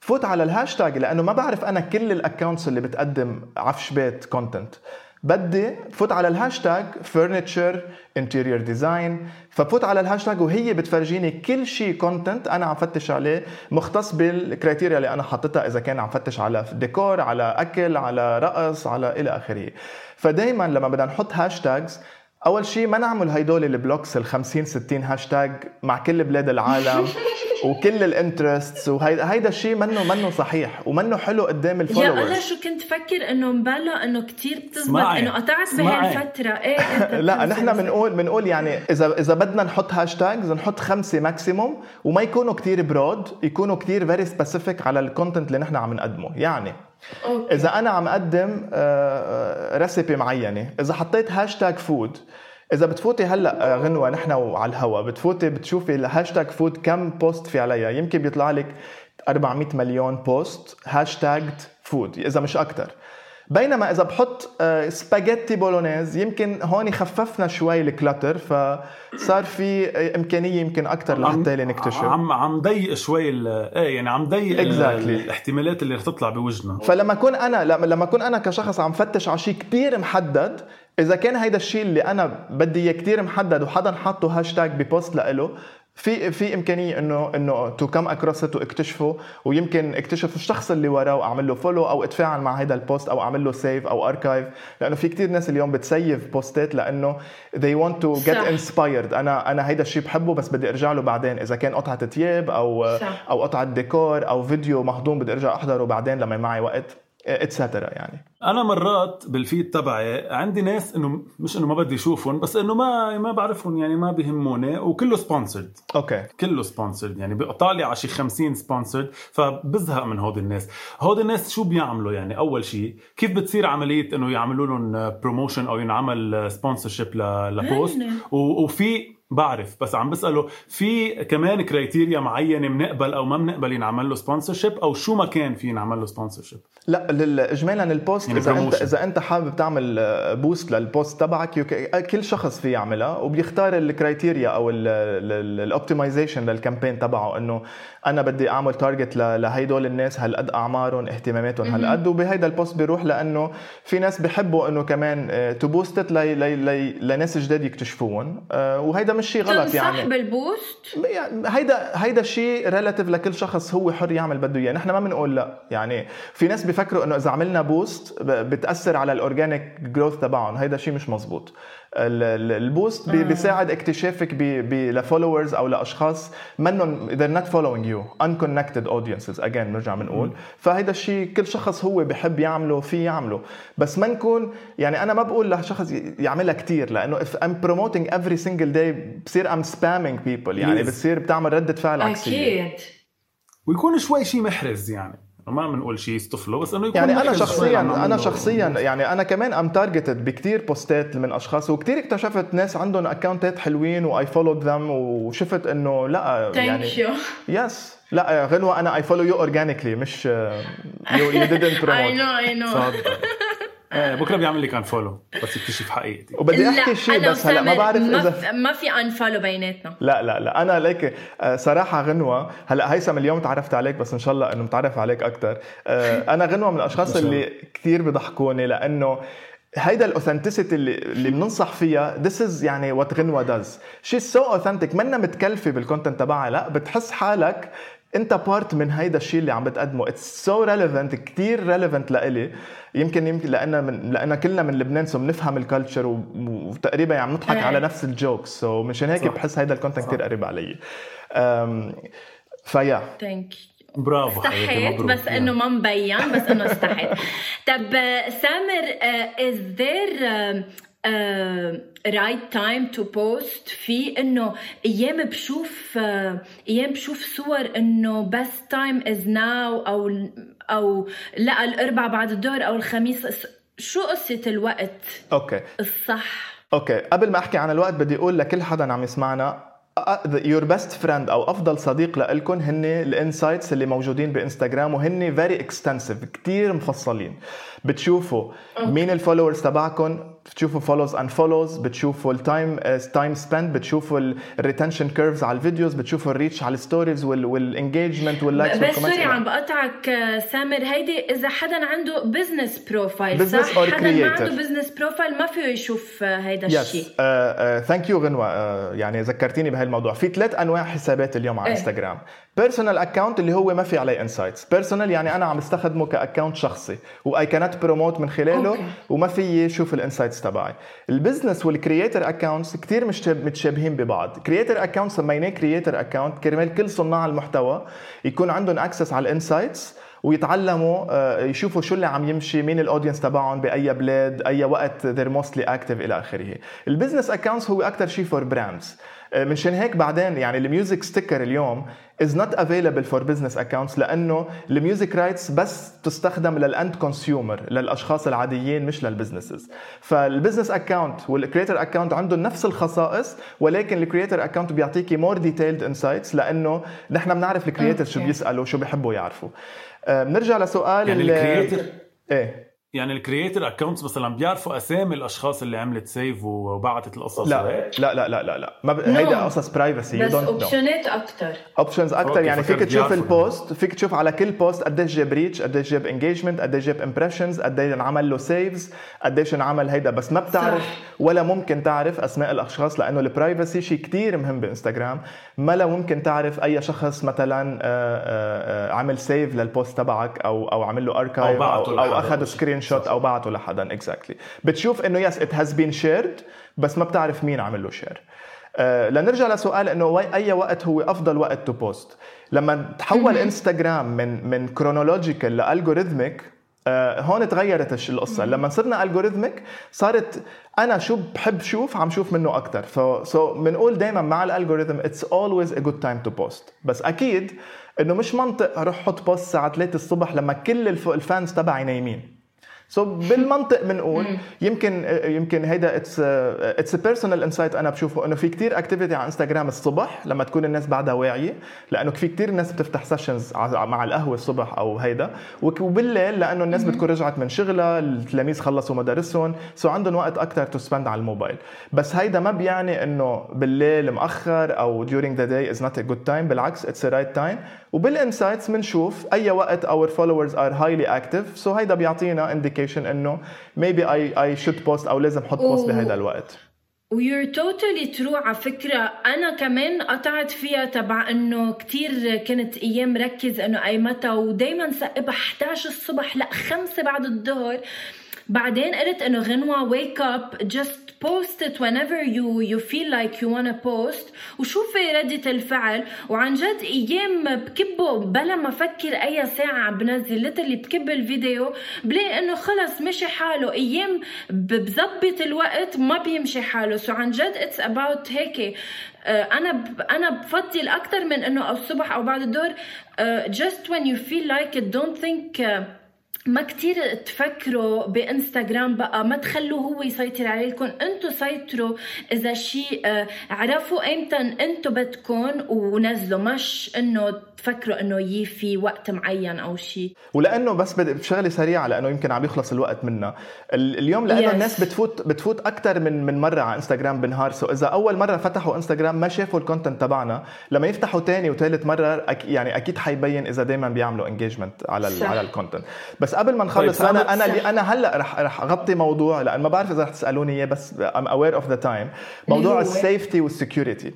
C: فوت على الهاشتاج لأنه ما بعرف أنا كل ال accounts اللي بتقدم عفش بيت content بدي فوت على ال hashtag furniture interior design ففوت على الهاشتاج وهي بتفرجيني كل شيء content أنا عم فتش عليه مختص بال criteria اللي أنا حاططها إذا كان عم فتش على ديكور على أكل على رقص على إلى آخره. فدائما لما بدنا نحط hashtags أول شيء ما نعمل هيدول ال blocks ال 50 60 هاشتاج مع كل بلاد العالم وكل ال interests وهيدا هيدا الشيء منه منه صحيح ومنه حلو قدام ال followers
A: يا الله شو كنت فكر إنه مبلا إنه كثير بتزبط؟ إنه قطعت بهالفترة. إيه
C: لا نحن بنقول بنقول يعني اذا إذا بدنا نحط hashtags نحط خمسة maximum وما يكونوا كثير broad يكونوا كثير very specific على ال content اللي نحن عم نقدمه. يعني okay. إذا أنا عم أقدم recipe معينة إذا حطيت hashtag food إذا بتفوتي هلأ غنوة نحن وعلى الهوا بتفوتي بتشوفي ال hashtag food كم post في عليها يمكن بيطلع لك 400 مليون post hashtag food إذا مش أكثر بينما إذا بحط spaghetti bolognese يمكن هون خففنا شوي ال clutter فصار في إمكانية يمكن أكثر لحتى نكتشف
B: عم عم ضيق شوي إيه يعني عم ضيق exactly. الاحتمالات اللي رح تطلع بوجهنا
C: فلما اكون أنا لما اكون أنا كشخص عم فتش على شيء كثير محدد إذا كان هيدا الشيء اللي أنا بدي إياه كثير محدد وحدا حاطه hashtag ب post لإله في في إمكانية إنه إنه to come across واكتشفه ويمكن اكتشف الشخص اللي وراه وأعمل له follow أو اتفاعل مع هذا ال post أو أعمل له save أو archive لأنه في كثير ناس اليوم بتسيف بوستات لأنه they want to get صح. inspired أنا أنا هيدا الشيء بحبه بس بدي أرجع له بعدين إذا كان قطعة ثياب أو صح. أو قطعة ديكور أو فيديو مهضوم بدي أرجع أحضره بعدين لما معي وقت etcetera يعني.
B: أنا مرات بال feed تبعي عندي ناس إنه مش إنه ما بدي أشوفهم بس إنه ما ما بعرفهم يعني ما بهموني وكله sponsored
C: okay.
B: كله sponsored يعني لي على شي 50 sponsored فبزهق من هود الناس. هود الناس شو بيعملوا يعني؟ أول شيء كيف بتصير عملية إنه يعملوا لهم promotion أو ينعمل sponsorship ل post؟ وفي بعرف بس عم بسأله في كمان criteria معينة بنقبل أو ما بنقبل ينعمل له sponsorship أو شو ما كان في ينعمل له sponsorship
C: لا اجمالا ال post يعني إذا انت إذا أنت حابب تعمل boost لل post تبعك كل شخص في يعملها وبيختار ال criteria أو ال optimization لل campaign تبعه إنه أنا بدي أعمل target لهيدول الناس هالقد أعمارهم اهتماماتهم هالقد وبهيدا ال post بيروح لأنه في ناس بحبوا إنه كمان ت boost لناس جداد يكتشفوهم آه، وهيدا مش شيء غلط يعني.
A: بال boost؟
C: هيدا هيدا الشيء relative لكل شخص هو حر يعمل بده إياه نحن ما بنقول لا. يعني في ناس بيفكروا إنه إذا عملنا boost بتأثر على ال organic growth تبعهم هيدا شيء مش مزبوط. ال boost آه. بيساعد اكتشافك ل followers أو لأشخاص منهم they're not following you. Unconnected audiences. Again بنرجع بنقول. فهيدا الشيء كل شخص هو بحب يعمله في يعمله. بس ما نكون يعني أنا ما بقول لشخص يعملها كثير لأنه if I'm promoting every single day بصير I'm spamming people. يعني بتصير بتعمل ردة فعل عكسية.
A: أكيد.
B: ويكون شوي شيء محرز يعني. ما بنقول شيء يصطفلوا بس إنه يكون
C: يعني أنا شخصيا أنا شخصيا يعني أنا كمان I'm targeted بكثير بوستات من أشخاص وكثير اكتشفت ناس عندهم اكونتات حلوين و I followed them وشفت إنه لا يعني yes لا غنوه أنا I follow you organically مش you you didn't promote
A: I know I know
B: إيه بكرة بيعمل لك unfollow بس يكتشف حقيقتي.
C: وبدي أحكي شيء بس هلأ ما بعرف إذا
A: ما في unfollow بيناتنا.
C: لا لا لا أنا ليك آه، صراحة غنوة. هلأ هيثم اليوم تعرفت عليك بس إن شاء الله إنه متعرف عليك أكثر آه، أنا غنوة من الأشخاص اللي كثير بضحكوني لأنه هيدا ال authenticity اللي اللي بننصح فيها this is يعني what غنوة does she so authentic منا متكلفة بال content تبعها. لأ بتحس حالك انت part من هيدا الشيء اللي عم بتقدمه. it's so relevant كثير relevant لإلي. يمكن يمكن لأن من لأن كلنا من لبنان so بنفهم ال culture وتقريبا عم نضحك على نفس ال jokes. so مشان هيك بحس هيدا ال content كثير قريب علي. فيا.
A: thank
B: برافو
A: استحيت بس إنه ما مبين بس إنه استحيت. طب سامر is there right time to post في إنه أيام بشوف uh, أيام بشوف صور إنه بس time is now أو أو لا الاربعاء بعد الظهر أو الخميس شو قصة الوقت؟
C: okay.
A: الصح.
C: okay. قبل ما أحكي عن الوقت بدي أقول لكل حدا عم يسمعنا your best friend أو أفضل صديق لكم هن ال insights اللي موجودين بإنستغرام وهن very extensive كثير مفصلين. بتشوفوا مين ال followers تبعكم بتشوفوا follows and follows بتشوفوا ال time time spend بتشوفوا ال retention curves على الفيديوز بتشوفوا الريتش على الستوريز والانجيجمنت واللايكس
A: بس سوري عم بقطعك آه، سامر. هيدي إذا حدا عنده
C: business profile
A: صح؟
C: or
A: حدا ما. عنده business profile ما فيه يشوف آه، هيدا الشيء
C: thank you غنوة. uh, يعني ذكرتيني بهالموضوع في ثلاث أنواع حسابات اليوم على. انستغرام personal account اللي هو ما في عليه insights personal يعني أنا عم استخدمه ك account شخصي. واي كانت بروموت من خلاله
A: okay.
C: وما في شوف ال insights تبعي. ال business وال creator accounts كثير متشابهين ببعض. creator account سميناه creator account كرمال كل صناع المحتوى يكون عندهم access على ال insights ويتعلموا آه، يشوفوا شو اللي عم يمشي مين ال audience تبعهم بأي بلاد أي وقت they're mostly active إلى آخره. ال business accounts هو أكثر شيء for brands منشان هيك بعدين يعني ال music sticker اليوم is not available for business accounts لأنه ال music rights بس تستخدم لل end consumer للأشخاص العاديين مش لل businesses فال business account وال creator account عندهم نفس الخصائص ولكن ال creator account بيعطيكي more detailed insights لأنه نحن بنعرف ال creator
A: شو.
C: بيسالوا شو بيحبوا يعرفوا آه، بنرجع لسؤال
B: يعني
C: ال-
B: ال
C: creator إيه.
B: يعني ال creator accounts مثلا بيعرفوا أسامي الأشخاص اللي عملت save وبعتت القصص
C: لا
B: وهيك؟
C: لا لا لا لا لا ما ب...
A: No.
C: هيدا قصص privacy
A: بس option ات
C: أكثر options
B: أكثر
C: يعني فيك تشوف.
B: ال
C: post فيك تشوف على كل post قديش جاب reach قديش جاب engagement قديش جاب impressions قديش انعمل له saves قديش انعمل هيدا بس ما بتعرف
A: صح.
C: ولا ممكن تعرف أسماء الأشخاص لأنه ال privacy شيء كتير مهم بإنستغرام ما لا ممكن تعرف أي شخص مثلا آه، آه، آه، عمل save لل post تبعك أو أو عمل له archive
B: أو أو,
C: أو,
B: لحدا.
C: أخذ screenshot أو بعته لحدا exactly بتشوف إنه yes it has been shared بس ما بتعرف مين عمل له share آه، لنرجع لسؤال إنه أي وقت هو أفضل وقت to post لما تحول انستغرام من من chronological ل algorithmic آه، هون تغيرت القصة. لما صرنا algorithmic صارت أنا شو بحب شوف عم شوف منه أكثر so so بنقول دائما مع ال algorithm it's always a good time to post بس أكيد إنه مش منطق أروح أحط post الساعة 3 الصبح لما كل الف- ال fans تبعي نايمين. so so بالمنطق بنقول يمكن يمكن هيدا it's it's personal insight أنا بشوفه إنه في كتير activity على انستغرام الصبح لما تكون الناس بعدها واعية لأنه في كتير ناس بتفتح sessions مع القهوة الصبح أو هيدا وبالليل لأنه الناس بتكون رجعت من شغلها التلاميذ خلصوا مدارسهم so عندهم وقت أكثر to spend على الموبايل. بس هيدا ما بيعني إنه بالليل مأخر أو during the day is not a good time بالعكس it's a right time وبال insights بنشوف أي وقت our followers are highly active. so هيدا بيعطينا indication إنه maybe I I should post أو لازم أحط
A: post
C: بهيدا الوقت.
A: و you're totally true على فكرة. أنا كمان قطعت فيها تبع إنه كتير كنت أيام ركز إنه أي متى ودايما سقبها 11 الصبح لأ 5 بعد الظهر. بعدين قلت إنه غنوة wake up just post it whenever you you feel like you wanna post. وشوفي ردة الفعل. وعن جد أيام بكبه بلا ما أفكر أي ساعة عم بنزل literally بكب الفيديو بلاقي إنه خلص مشي حاله. أيام ب- بظبط الوقت ما بيمشي حاله. so عن جد it's about هيك. آه، أنا. أنا بفضل أكثر من إنه الصبح أو بعد الظهر آه، just when you feel like it don't think آه، ما كتير تفكروا بإنستغرام بقى ما تخلوه هو يسيطر عليكم. انتو سيطروا إذا شيء آه، عرفوا ايمتى انتو بدكم ونزلوا مش إنه تفكروا إنه yee في وقت معين أو شيء
C: ولأنه بس بدي بشغلة سريعة لأنه يمكن عم يخلص الوقت منا ال- اليوم لأنه
A: Yes.
C: الناس بتفوت بتفوت أكثر من من مرة على إنستغرام بالنهار so إذا أول مرة فتحوا إنستغرام ما شافوا ال content تبعنا لما يفتحوا ثاني وثالث مرة أك يعني أكيد حيبين إذا دائما بيعملوا engagement على ال. على ال content بس قبل ما نخلص
B: طيب، أنا
C: أنا اللي. أنا هلأ رح رح أغطي موضوع لأن ما بعرف إذا رح تسألوني إياه بس I'm aware of the time موضوع؟
A: ال
C: safety وال security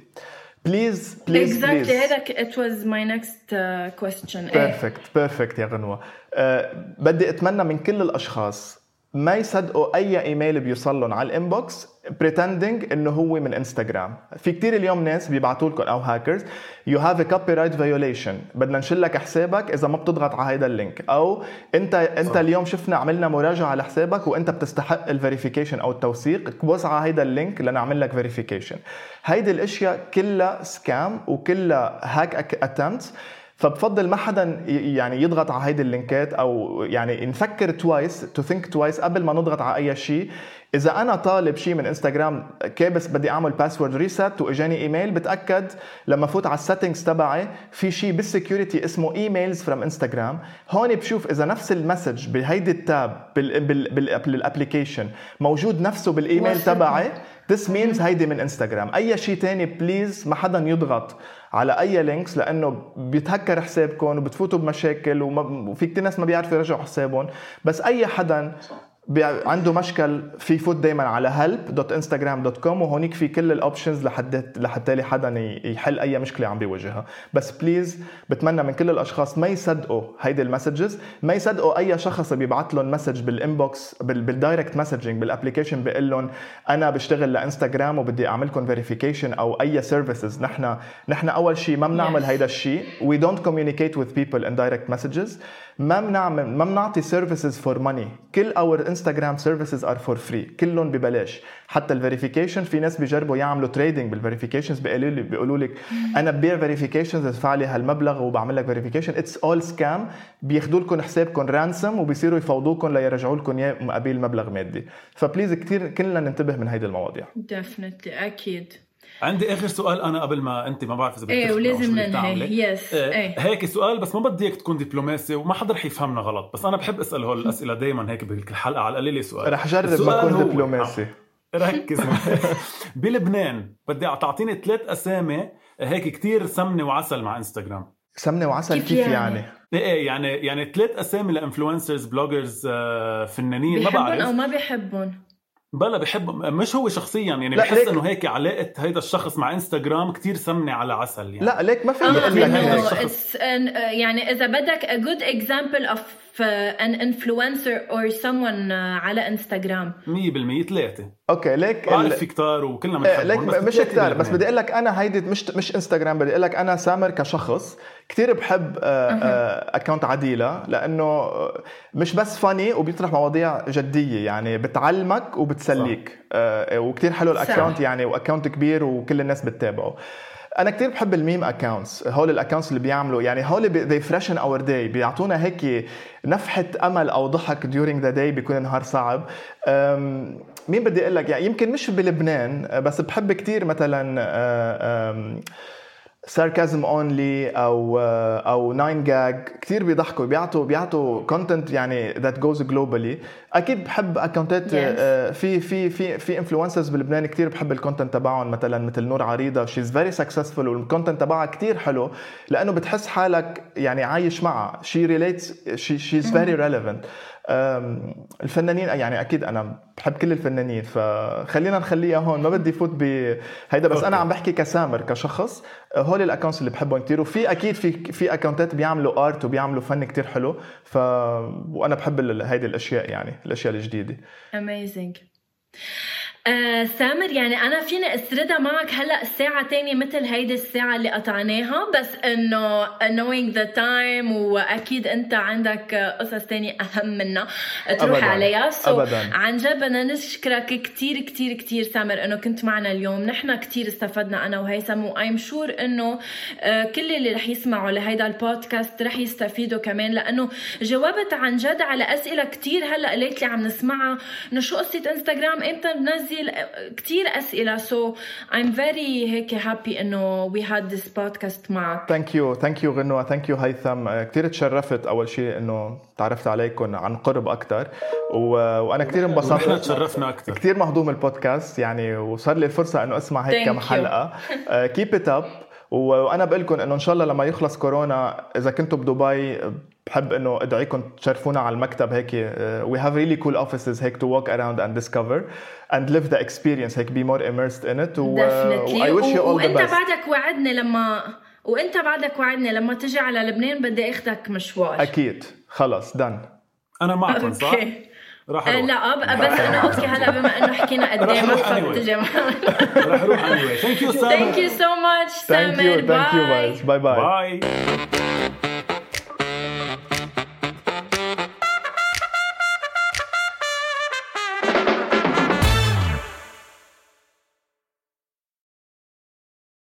C: please please
A: exactly
C: please
A: هذا ك- it was my next uh, question إيه.
C: بيرفكت بيرفكت يا غنوة أه بدي أتمنى من كل الأشخاص ما يصدقوا أي إيميل بيوصل لهم على ال inbox pretending إنه هو من إنستغرام. في كتير اليوم ناس بيبعتوا لكم أو hackers you have a copyright violation بدنا نشلك حسابك إذا ما بتضغط على هيدا ال link. أو انت أنت
B: صح.
C: اليوم شفنا عملنا مراجعة لحسابك وأنت بتستحق ال verification أو التوثيق. press على هيدا ال link لنعمل لك verification هيدي الأشياء كلها scam وكلها hack attempts فبفضل ما حدا يعني يضغط على هيدي ال linkات أو يعني نفكر twice to think twice قبل ما نضغط على أي شيء. إذا أنا طالب شيء من انستغرام كأبس بدي أعمل password reset وإجاني إيميل بتأكد لما فوت على ال settings تبعي في شيء بال security اسمه emails from انستغرام هون بشوف إذا نفس ال message بهيدي ال tab بال application موجود نفسه بالإيميل تبعي This means هيدي من انستغرام أي شيء تاني please ما حدا يضغط. على أي links لأنه بيتهكر حسابكم وبتفوتوا بمشاكل وفي كثير ناس ما بيعرفوا يرجعوا حسابهم. بس أي حدا عنده مشكل في يفوت دائما على help.instagram.com وهونيك في كل ال options لحد لحتى حدا يحل أي مشكلة عم بيواجهها. بس please بتمنى من كل الأشخاص ما يصدقوا هيدي ال messages ما يصدقوا أي شخص بيبعث لهم message بال inbox بال direct messaging بال application بيقول لهم أنا بشتغل لإنستغرام وبدي اعملكم verification أو أي services نحن نحن أول شيء ما بنعمل yes. هيدا الشيء we don't communicate with people in direct messages. ما بنعمل ما بنعطي services for money كل our انستغرام services are for free كلهم ببلاش. حتى ال verification في ناس بيجربوا يعملوا trading بال verifications بيقولوا لي بيقولوا لك أنا ببيع verifications ادفع لي هالمبلغ وبعمل لك verification it's all scam بياخذوا لكم حسابكم ransom وبيصيروا يفاوضوكم ليرجعوا لكم إياه مقابل مبلغ مادي. ف please كثير كلنا ننتبه من هيدي المواضيع.
A: definitely أكيد.
B: عندي آخر سؤال أنا قبل ما أنت ما بعرف إذا
A: إيه ولازم ننهي yes
B: إيه. إيه. هيك سؤال بس ما بدي إياك تكون دبلوماسي وما حدا رح يفهمنا غلط بس أنا بحب أسأل هول الأسئلة دائما هيك بكل حلقه على القليله سؤال
C: رح أجرب ما أكون دبلوماسي
B: ركز بلبنان بدي تعطيني ثلاث أسامي هيك كتير سمنة وعسل مع انستغرام
C: سمنة وعسل كيف, كيف يعني؟ يعني؟
B: إيه إيه يعني يعني ثلاث أسامي ل influencers bloggers فنانين ما بعرف
A: أو ما بيحبهم
B: بلا بحب مش هو شخصيا يعني بحس إنه هيك علاقة هيدا الشخص مع إنستغرام كتير سمنة على عسل يعني.
C: لا ليك ما في
A: آه يعني إذا بدك a good example of an influencer or someone على انستغرام
B: 100% ثلاثة
C: okay ليك
B: بعرف في كتار وكلنا بنحبهم
C: ليك مش كتار بس بدي أقول لك أنا هيدي مش مش انستغرام بدي أقول لك أنا سامر كشخص كثير بحب account عديلة لأنه مش بس funny وبيطرح مواضيع جدية يعني بتعلمك وبتسليك. وكثير حلو ال account يعني و account كبير وكل الناس بتتابعه. أنا كثير بحب ال meme accounts هول ال accounts اللي بيعملوا يعني هول they freshen our day بيعطونا هيك نفحة أمل أو ضحك during the day بيكون نهار صعب. مين بدي أقول لك؟ يعني يمكن مش بلبنان بس بحب كثير مثلا Sarcasm Only أو أو 9GAG كثير بيضحكوا بيعطوا بيعطوا content يعني that goes globally أكيد بحب accountات yes. آه، في في في في influencers بلبنان كثير بحب ال content تبعهم مثلا مثل نور عريضة she's very successful وال content تبعها كثير حلو لأنه بتحس حالك يعني عايش معها. she relates she is very relevant الفنانين يعني أكيد أنا بحب كل الفنانين فخلينا نخليها هون. ما بدي فوت بهيدا بس أنا عم بحكي كسامر كشخص. هول ال accounts اللي بحبهم كثير وفي أكيد في في accountات بيعملوا art وبيعملوا فن كثير حلو ف وأنا بحب هيدي الأشياء يعني. الأشياء الجديدة.
A: amazing آه سامر يعني أنا فيني أسردها معك هلأ الساعة تانية مثل هيدي الساعة اللي قطعناها بس إنه knowing the time وأكيد أنت عندك قصص تانية أهم منها تروح أبداً. عليها
C: so أبداً.
A: عن جد بدنا نشكرك كثير كثير كثير سامر إنه كنت معنا اليوم نحن كثير استفدنا أنا وهيثم و I'm sure إنه آه كل اللي رح يسمعوا لهيدا البودكاست رح يستفيدوا كمان لأنه جاوبت عن جد على أسئلة كثير هلأ lately عم نسمعها إنه شو قصة انستغرام إمتى بنزل كثير أسئلة so I'm very هيك happy إنه we had this podcast معك
C: thank you thank you غنوة thank you هيثم. كثير تشرفت أول شيء إنه تعرفت عليكم عن قرب أكثر و... وأنا كثير انبسطت.
B: تشرفنا أكثر
C: كثير مهضوم البودكاست يعني وصار لي الفرصة إنه أسمع هيك كم حلقة. keep it up وأنا بقول لكم إنه إن شاء الله لما يخلص كورونا إذا كنتوا بدبي بحب إنه أدعيكم تشرفونا على المكتب هيك we have really cool offices هيك to walk around and discover and live the experience هيك be more immersed in it
A: و I wish you all the وإنت بعدك وعدني لما وإنت بعدك وعدني لما تجي على لبنان بدي اخذك مشوار.
C: أكيد. خلص then
B: أنا معكم صح؟
A: راح أروح. لا بس أنا okay هلا بما إنه حكينا قد إيه ما
B: فبتجي راح أروح anyway. ثانك يو سامر
A: ثانك يو سو ماتش سامر
C: باي باي
B: باي